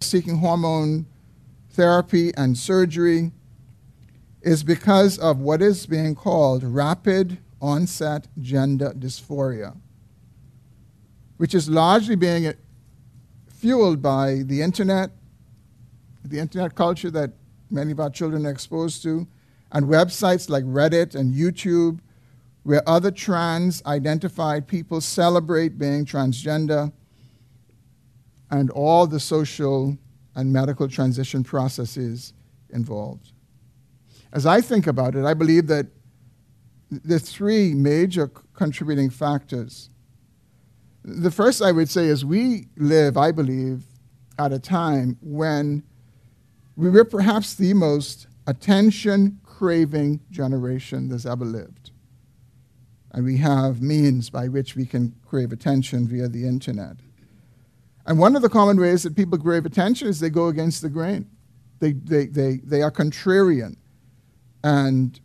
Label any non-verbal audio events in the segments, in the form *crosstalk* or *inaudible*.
seeking hormone therapy and surgery is because of what is being called rapid onset gender dysphoria, which is largely being fueled by the internet, the internet culture that many of our children are exposed to, and websites like Reddit and YouTube, where other trans identified people celebrate being transgender, and all the social and medical transition processes involved. As I think about it, I believe that the three major contributing factors. The first I would say is we live, I believe, at a time when we were perhaps the most attention craving generation that's ever lived. And we have means by which we can crave attention via the internet. And one of the common ways that people crave attention is they go against the grain. They, they, they, they are contrarian. And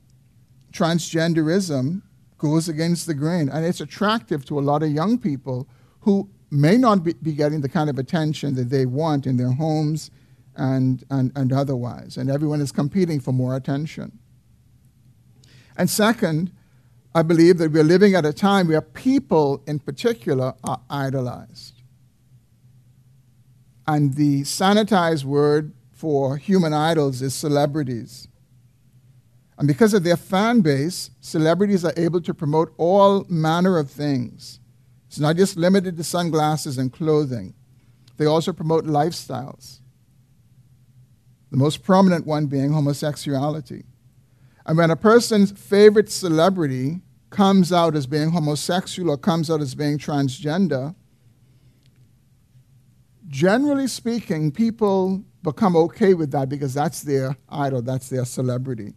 transgenderism goes against the grain. And it's attractive to a lot of young people who may not be, be getting the kind of attention that they want in their homes and, and, and otherwise. And everyone is competing for more attention. And second, I believe that we're living at a time where people in particular are idolized. And the sanitized word for human idols is celebrities. And because of their fan base, celebrities are able to promote all manner of things. It's not just limited to sunglasses and clothing, they also promote lifestyles. The most prominent one being homosexuality. And when a person's favorite celebrity comes out as being homosexual or comes out as being transgender, generally speaking, people become okay with that because that's their idol, that's their celebrity.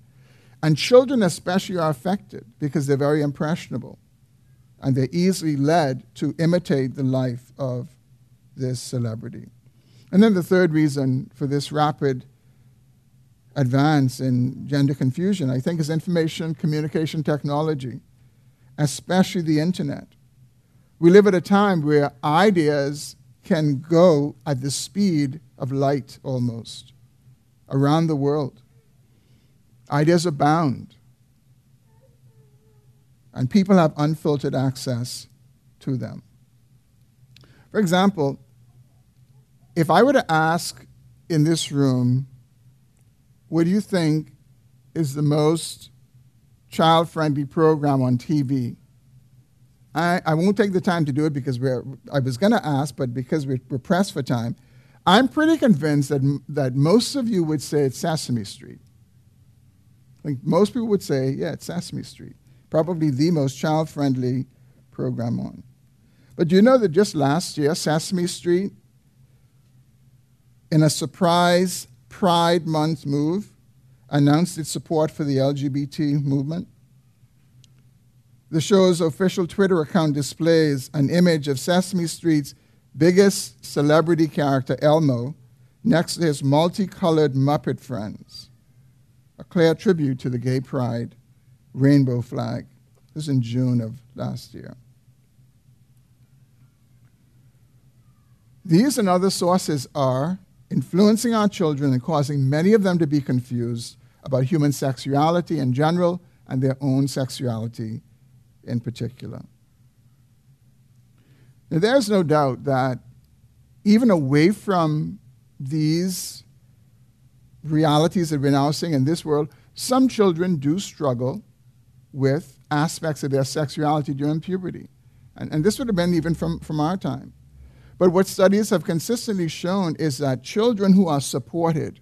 And children, especially, are affected because they're very impressionable and they're easily led to imitate the life of this celebrity. And then the third reason for this rapid advance in gender confusion, I think, is information communication technology, especially the internet. We live at a time where ideas can go at the speed of light almost around the world. Ideas abound. And people have unfiltered access to them. For example, if I were to ask in this room, what do you think is the most child friendly program on TV? I, I won't take the time to do it because we're, I was going to ask, but because we're, we're pressed for time, I'm pretty convinced that, that most of you would say it's Sesame Street. I think most people would say, yeah, it's Sesame Street. Probably the most child friendly program on. But do you know that just last year, Sesame Street, in a surprise Pride Month move, announced its support for the LGBT movement? The show's official Twitter account displays an image of Sesame Street's biggest celebrity character, Elmo, next to his multicolored Muppet friends a clear tribute to the gay pride rainbow flag. This was in June of last year. These and other sources are influencing our children and causing many of them to be confused about human sexuality in general and their own sexuality in particular. Now, there's no doubt that even away from these realities that we're now seeing in this world, some children do struggle with aspects of their sexuality during puberty. And, and this would have been even from, from our time. But what studies have consistently shown is that children who are supported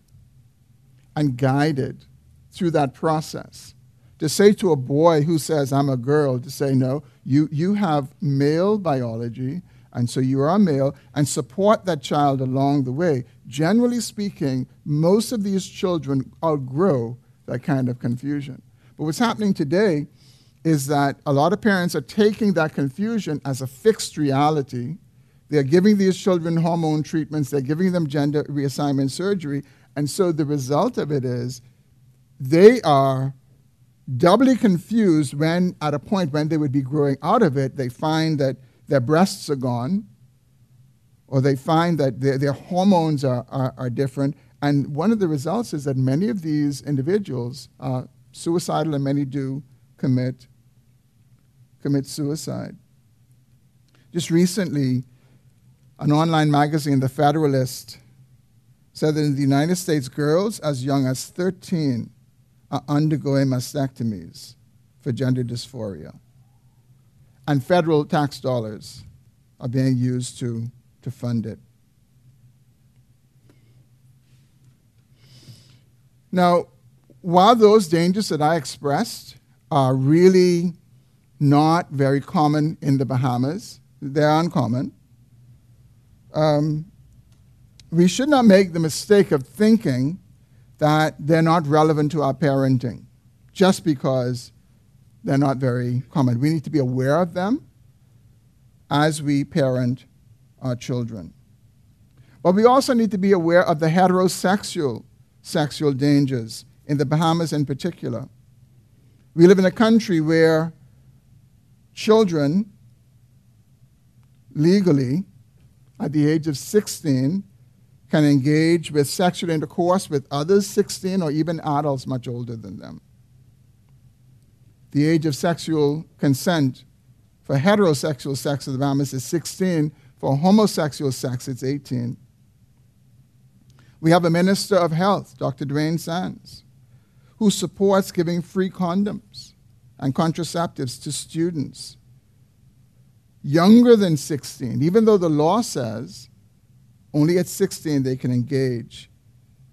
and guided through that process, to say to a boy who says, I'm a girl, to say, no, you, you have male biology, and so you are a male, and support that child along the way. Generally speaking, most of these children outgrow that kind of confusion. But what's happening today is that a lot of parents are taking that confusion as a fixed reality. They're giving these children hormone treatments, they're giving them gender reassignment surgery, and so the result of it is they are doubly confused when, at a point when they would be growing out of it, they find that their breasts are gone, or they find that their, their hormones are, are, are, different. And one of the results is that many of these individuals are suicidal and many do commit, commit suicide. Just recently, an online magazine, The Federalist, said that in the United States, girls as young as 13 are undergoing mastectomies for gender dysphoria. And federal tax dollars are being used to, to fund it. Now, while those dangers that I expressed are really not very common in the Bahamas, they're uncommon. Um, we should not make the mistake of thinking that they're not relevant to our parenting just because they're not very common. We need to be aware of them as we parent our children. But we also need to be aware of the heterosexual sexual dangers, in the Bahamas in particular. We live in a country where children legally, at the age of 16, can engage with sexual intercourse with others 16 or even adults much older than them. The age of sexual consent for heterosexual sex in the Bahamas is 16. For homosexual sex, it's 18. We have a minister of health, Dr. Duane Sands, who supports giving free condoms and contraceptives to students younger than 16, even though the law says only at 16 they can engage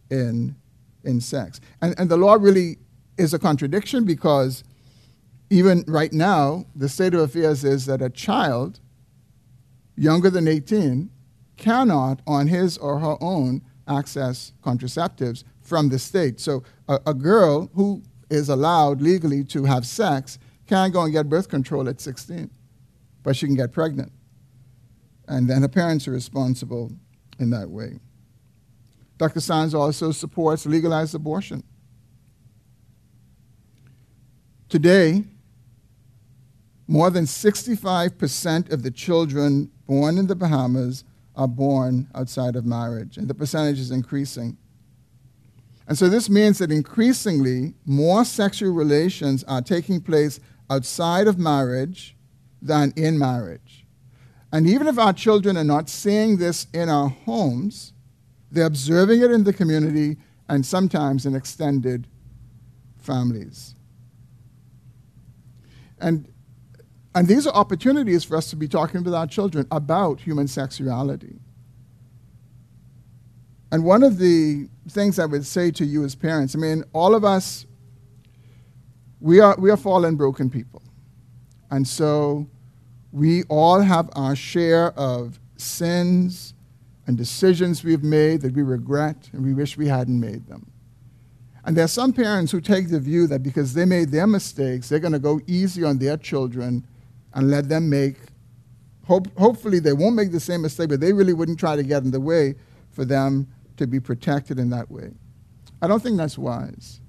in, in sex. And, and the law really is a contradiction because even right now, the state of affairs is that a child younger than 18 cannot, on his or her own, access contraceptives from the state. So a, a girl who is allowed legally to have sex can go and get birth control at 16, but she can get pregnant. And then her parents are responsible in that way. Dr. Sands also supports legalized abortion. Today, more than 65% of the children born in the Bahamas are born outside of marriage, and the percentage is increasing. And so this means that increasingly more sexual relations are taking place outside of marriage than in marriage. And even if our children are not seeing this in our homes, they're observing it in the community and sometimes in extended families. And and these are opportunities for us to be talking with our children about human sexuality. And one of the things I would say to you as parents, I mean, all of us, we are, we are fallen, broken people. And so we all have our share of sins and decisions we've made that we regret and we wish we hadn't made them. And there are some parents who take the view that because they made their mistakes, they're going to go easy on their children and let them make, hope, hopefully they won't make the same mistake, but they really wouldn't try to get in the way for them to be protected in that way. I don't think that's wise.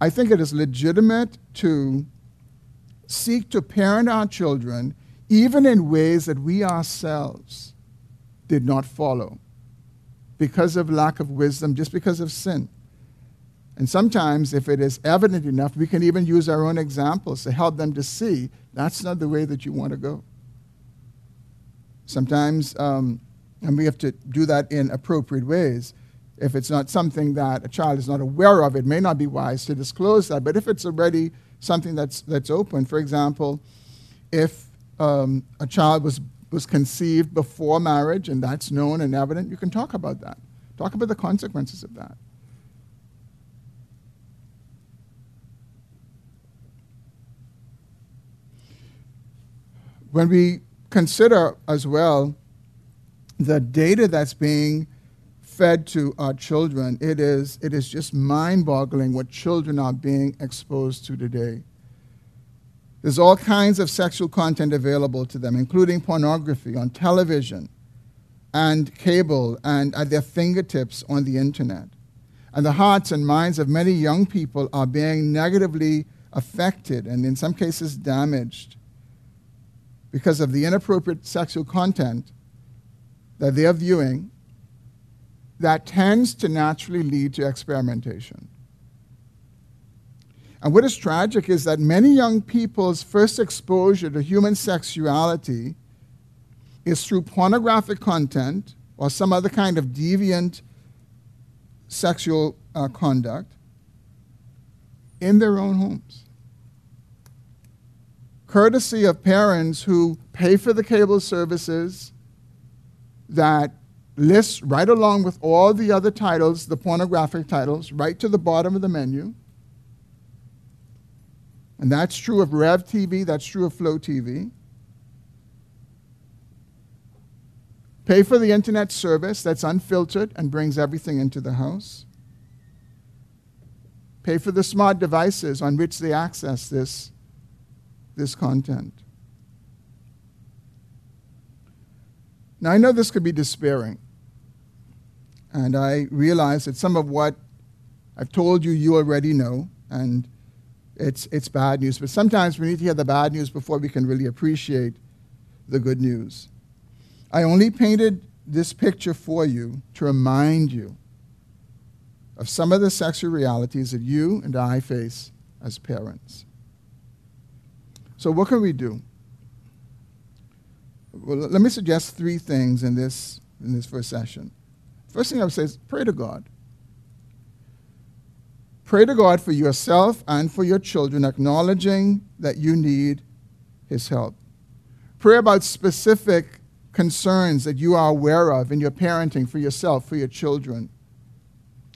I think it is legitimate to seek to parent our children even in ways that we ourselves did not follow because of lack of wisdom, just because of sin. And sometimes, if it is evident enough, we can even use our own examples to help them to see that's not the way that you want to go. Sometimes, um, and we have to do that in appropriate ways. If it's not something that a child is not aware of, it may not be wise to disclose that. But if it's already something that's, that's open, for example, if um, a child was, was conceived before marriage and that's known and evident, you can talk about that. Talk about the consequences of that. When we consider as well the data that's being fed to our children, it is, it is just mind boggling what children are being exposed to today. There's all kinds of sexual content available to them, including pornography on television and cable and at their fingertips on the internet. And the hearts and minds of many young people are being negatively affected and, in some cases, damaged because of the inappropriate sexual content that they're viewing that tends to naturally lead to experimentation. And what is tragic is that many young people's first exposure to human sexuality is through pornographic content or some other kind of deviant sexual uh, conduct in their own homes. Courtesy of parents who pay for the cable services that list right along with all the other titles, the pornographic titles, right to the bottom of the menu. And that's true of Rev TV, that's true of Flow TV. Pay for the internet service that's unfiltered and brings everything into the house. Pay for the smart devices on which they access this, this content. Now, I know this could be despairing. And I realize that some of what I've told you, you already know, and it's, it's bad news. But sometimes we need to hear the bad news before we can really appreciate the good news. I only painted this picture for you to remind you of some of the sexual realities that you and I face as parents. So, what can we do? Well, let me suggest three things in this, in this first session. First thing I would say is pray to God. Pray to God for yourself and for your children, acknowledging that you need His help. Pray about specific concerns that you are aware of in your parenting for yourself, for your children,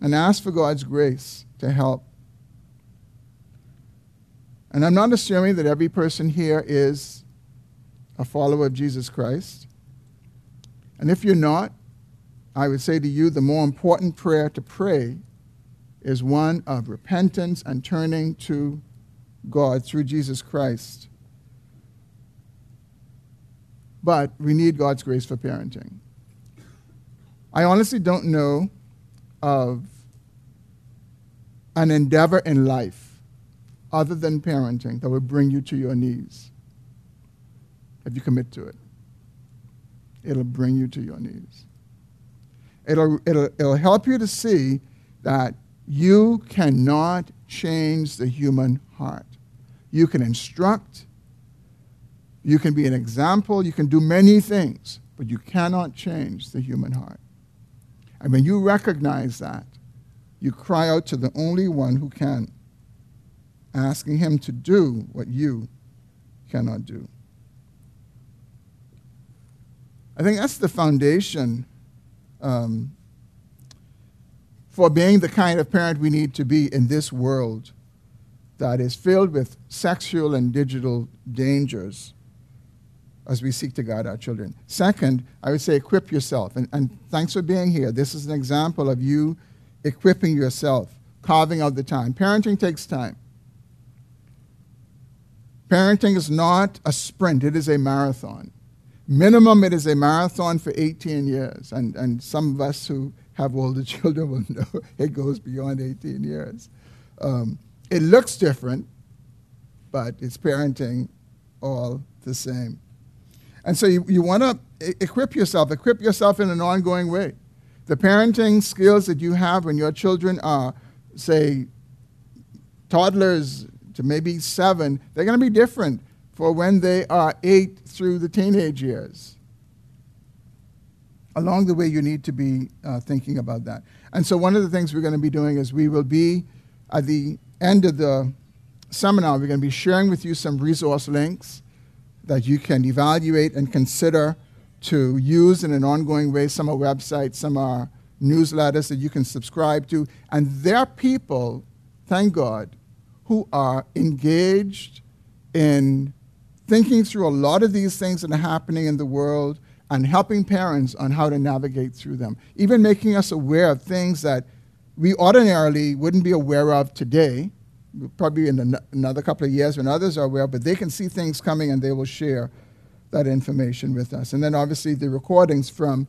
and ask for God's grace to help. And I'm not assuming that every person here is a follower of Jesus Christ. And if you're not, I would say to you the more important prayer to pray is one of repentance and turning to God through Jesus Christ but we need God's grace for parenting. I honestly don't know of an endeavor in life other than parenting that will bring you to your knees if you commit to it. It'll bring you to your knees. It'll, it'll, it'll help you to see that you cannot change the human heart. You can instruct, you can be an example, you can do many things, but you cannot change the human heart. And when you recognize that, you cry out to the only one who can, asking him to do what you cannot do. I think that's the foundation um, for being the kind of parent we need to be in this world that is filled with sexual and digital dangers as we seek to guide our children. Second, I would say equip yourself. And, and thanks for being here. This is an example of you equipping yourself, carving out the time. Parenting takes time. Parenting is not a sprint, it is a marathon. Minimum, it is a marathon for 18 years. And, and some of us who have older *laughs* children will know it goes beyond 18 years. Um, it looks different, but it's parenting all the same. And so you, you want to equip yourself, equip yourself in an ongoing way. The parenting skills that you have when your children are, say, toddlers to maybe seven, they're going to be different for when they are eight through the teenage years. Along the way, you need to be uh, thinking about that. And so, one of the things we're going to be doing is we will be, at the end of the seminar, we're going to be sharing with you some resource links that you can evaluate and consider to use in an ongoing way. Some are websites, some are newsletters that you can subscribe to. And there are people, thank God, who are engaged in thinking through a lot of these things that are happening in the world and helping parents on how to navigate through them, even making us aware of things that we ordinarily wouldn't be aware of today probably in another couple of years when others are aware, but they can see things coming and they will share that information with us. And then obviously the recordings from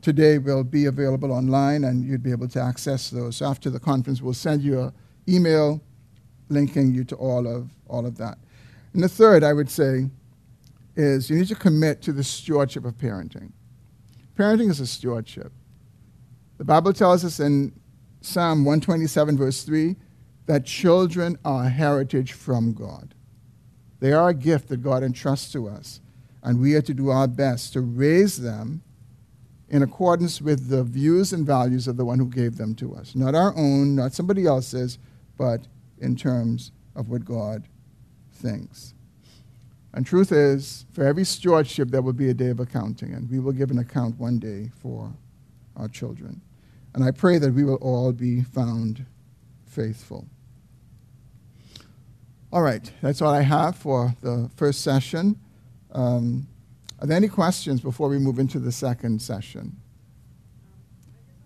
today will be available online and you'd be able to access those. After the conference, we'll send you an email linking you to all of, all of that. And the third, I would say, is you need to commit to the stewardship of parenting. Parenting is a stewardship. The Bible tells us in Psalm 127, verse 3, that children are a heritage from God. They are a gift that God entrusts to us, and we are to do our best to raise them in accordance with the views and values of the one who gave them to us. Not our own, not somebody else's, but in terms of what God thinks. And truth is, for every stewardship, there will be a day of accounting, and we will give an account one day for our children. And I pray that we will all be found faithful. All right, that's all I have for the first session. Um, are there any questions before we move into the second session?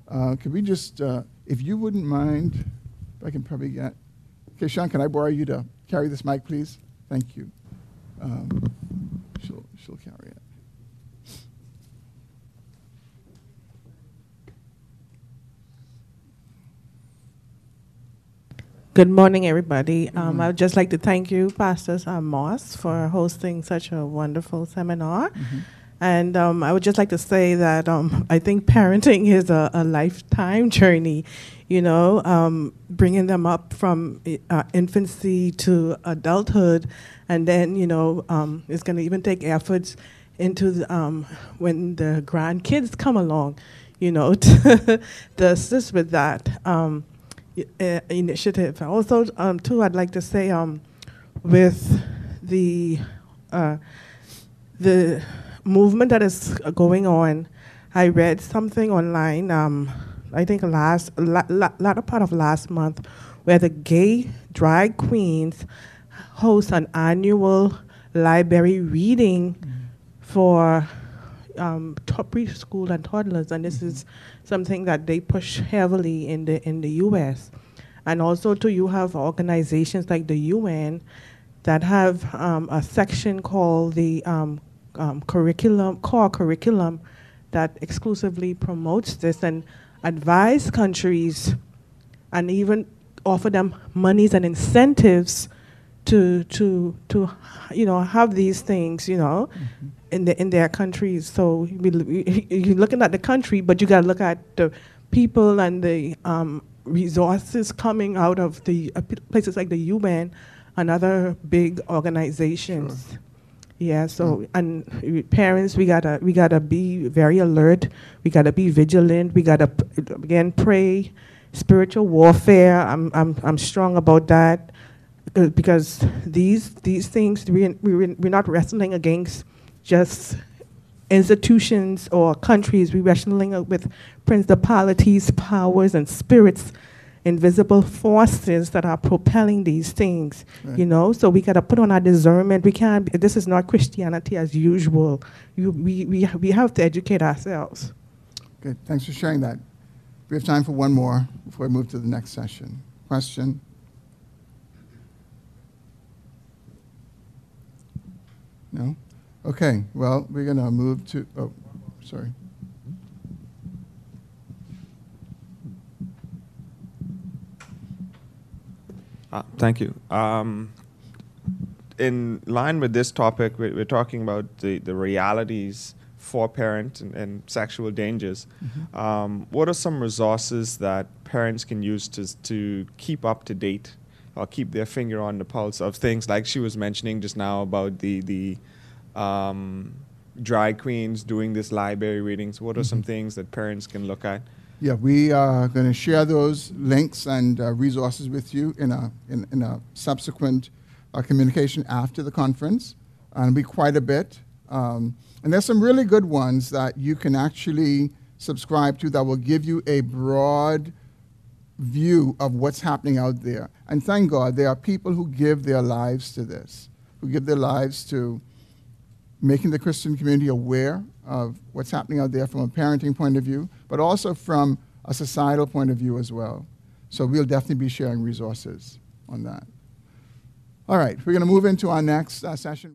Uh, could we just, uh, if you wouldn't mind, if I can probably get. Okay, Sean, can I borrow you to carry this mic, please? Thank you. Um, she'll, she'll carry it. Good morning, everybody. Um, I would just like to thank you, Pastor uh, Moss, for hosting such a wonderful seminar. Mm-hmm. And um, I would just like to say that um, I think parenting is a, a lifetime journey, you know, um, bringing them up from uh, infancy to adulthood. And then, you know, um, it's going to even take efforts into the, um, when the grandkids come along, you know, *laughs* to, to assist with that. Um, uh, initiative. Also, too, I'd like to say with the uh, the movement that is going on, I read something online. Um, I think last la- la- latter part of last month, where the gay drag queens host an annual library reading mm-hmm. for um, preschool and toddlers, and this is something that they push heavily in the in the U.S. And also, too, you have organizations like the UN that have um, a section called the um, um, curriculum core curriculum that exclusively promotes this and advise countries and even offer them monies and incentives to to to you know have these things you know mm-hmm. in the in their countries so you're looking at the country but you got to look at the people and the um, resources coming out of the uh, places like the UN and other big organizations sure. Yeah so mm. and parents we gotta we gotta be very alert we gotta be vigilant we gotta again pray spiritual warfare i'm i'm, I'm strong about that uh, because these these things we we we're not wrestling against just institutions or countries. We're wrestling with principalities, powers, and spirits, invisible forces that are propelling these things. Right. You know, so we got to put on our discernment. We can't. This is not Christianity as usual. You, we we we have to educate ourselves. Good. Thanks for sharing that. We have time for one more before we move to the next session. Question. No? Okay, well, we're going to move to, oh, sorry. Uh, thank you. Um, in line with this topic, we're, we're, talking about the, the realities for parents and, and sexual dangers. Mm-hmm. Um, what are some resources that parents can use to, to keep up to date or keep their finger on the pulse of things like she was mentioning just now about the, the um, drag queens doing this library readings? What are mm-hmm. some things that parents can look at? Yeah, we are going to share those links and uh, resources with you in a, in, in a subsequent uh, communication after the conference. And it'll be quite a bit. Um, and there's some really good ones that you can actually subscribe to that will give you a broad view of what's happening out there. And thank God there are people who give their lives to this, who give their lives to making the Christian community aware of what's happening out there from a parenting point of view, but also from a societal point of view as well. So we'll definitely be sharing resources on that. All right, we're going to move into our next uh, session.